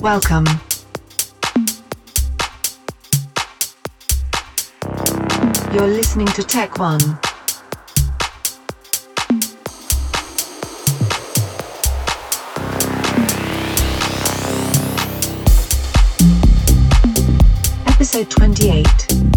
Welcome. You're listening to Tech One. Episode 28.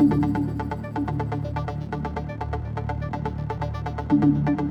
thank you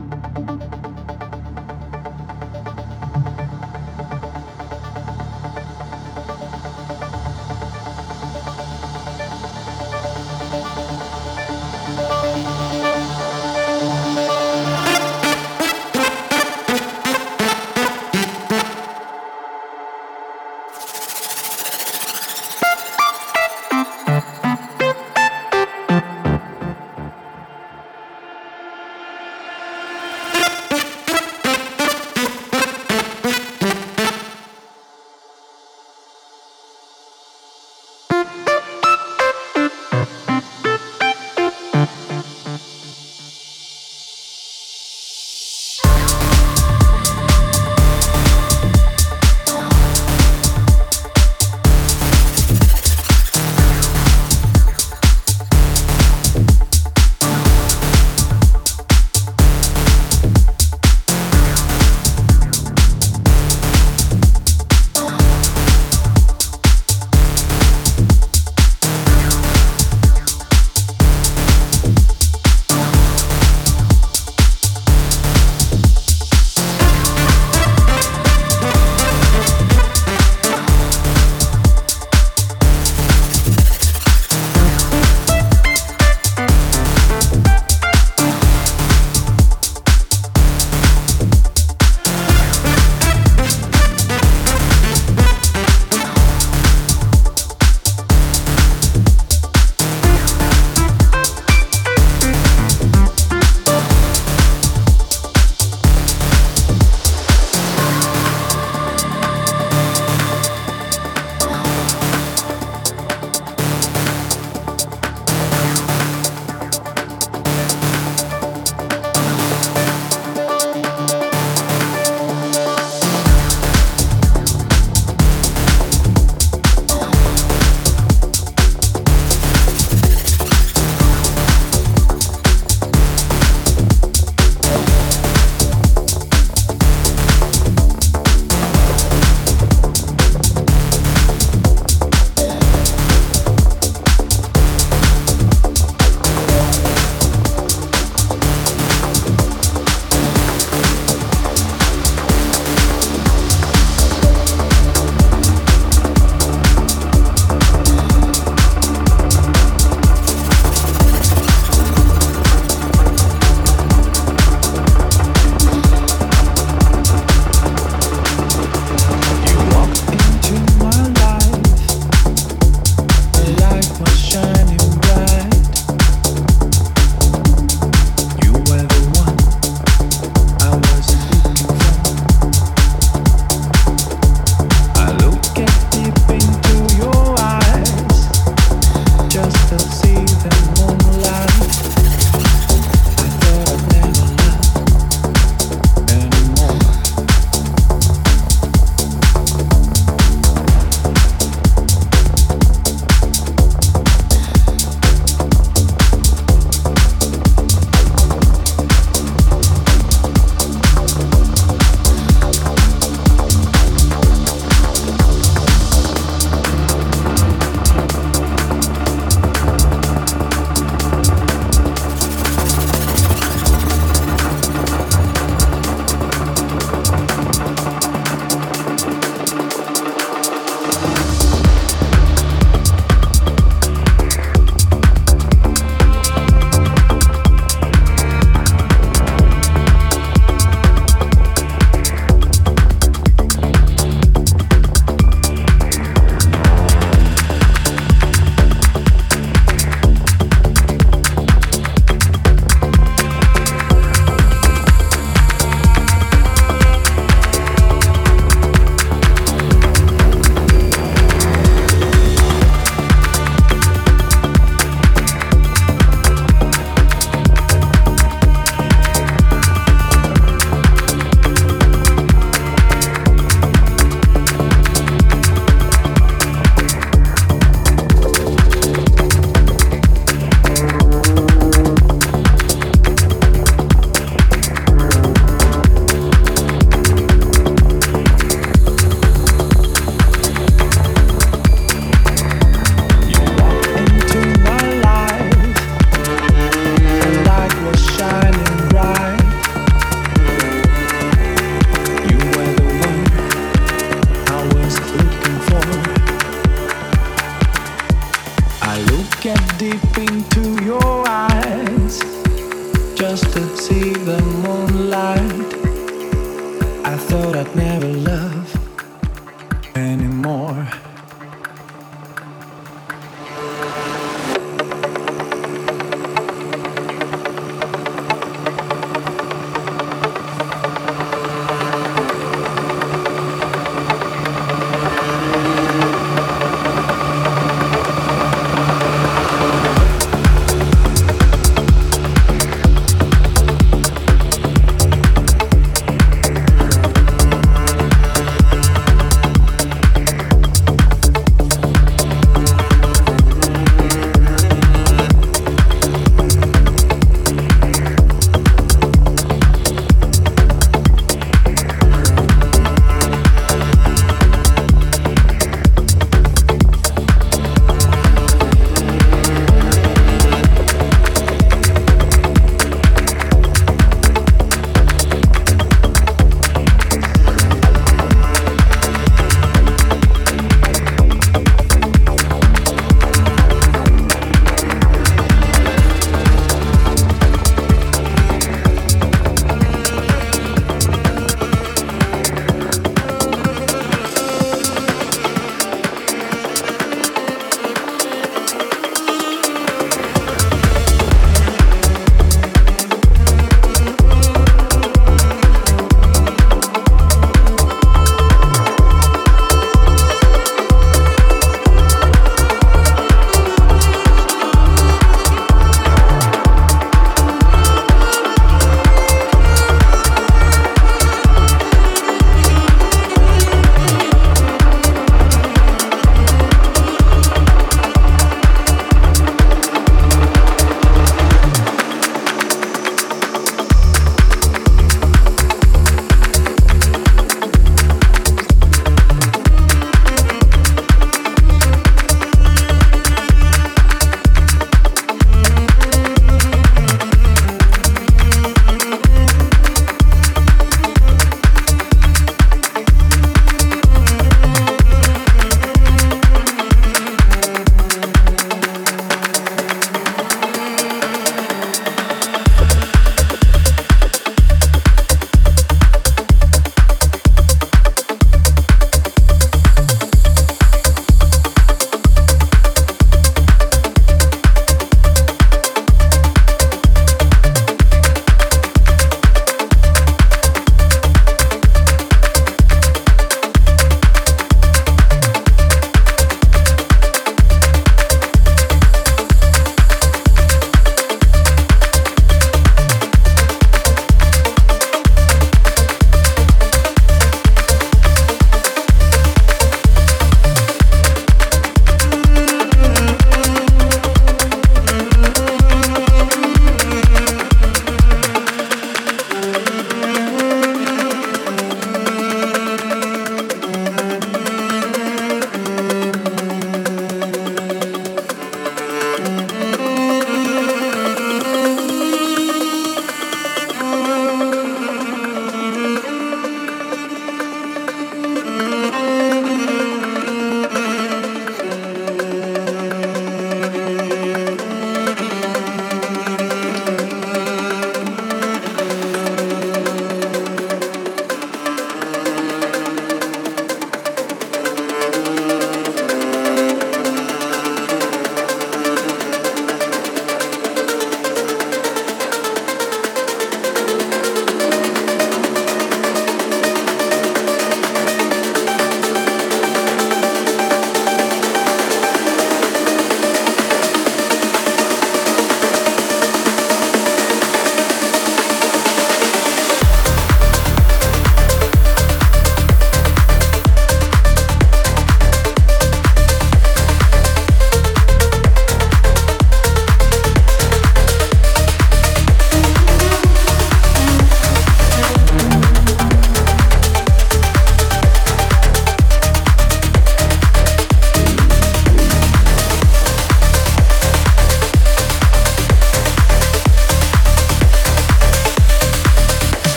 I look at deep into your eyes just to see the moonlight. I thought I'd never love.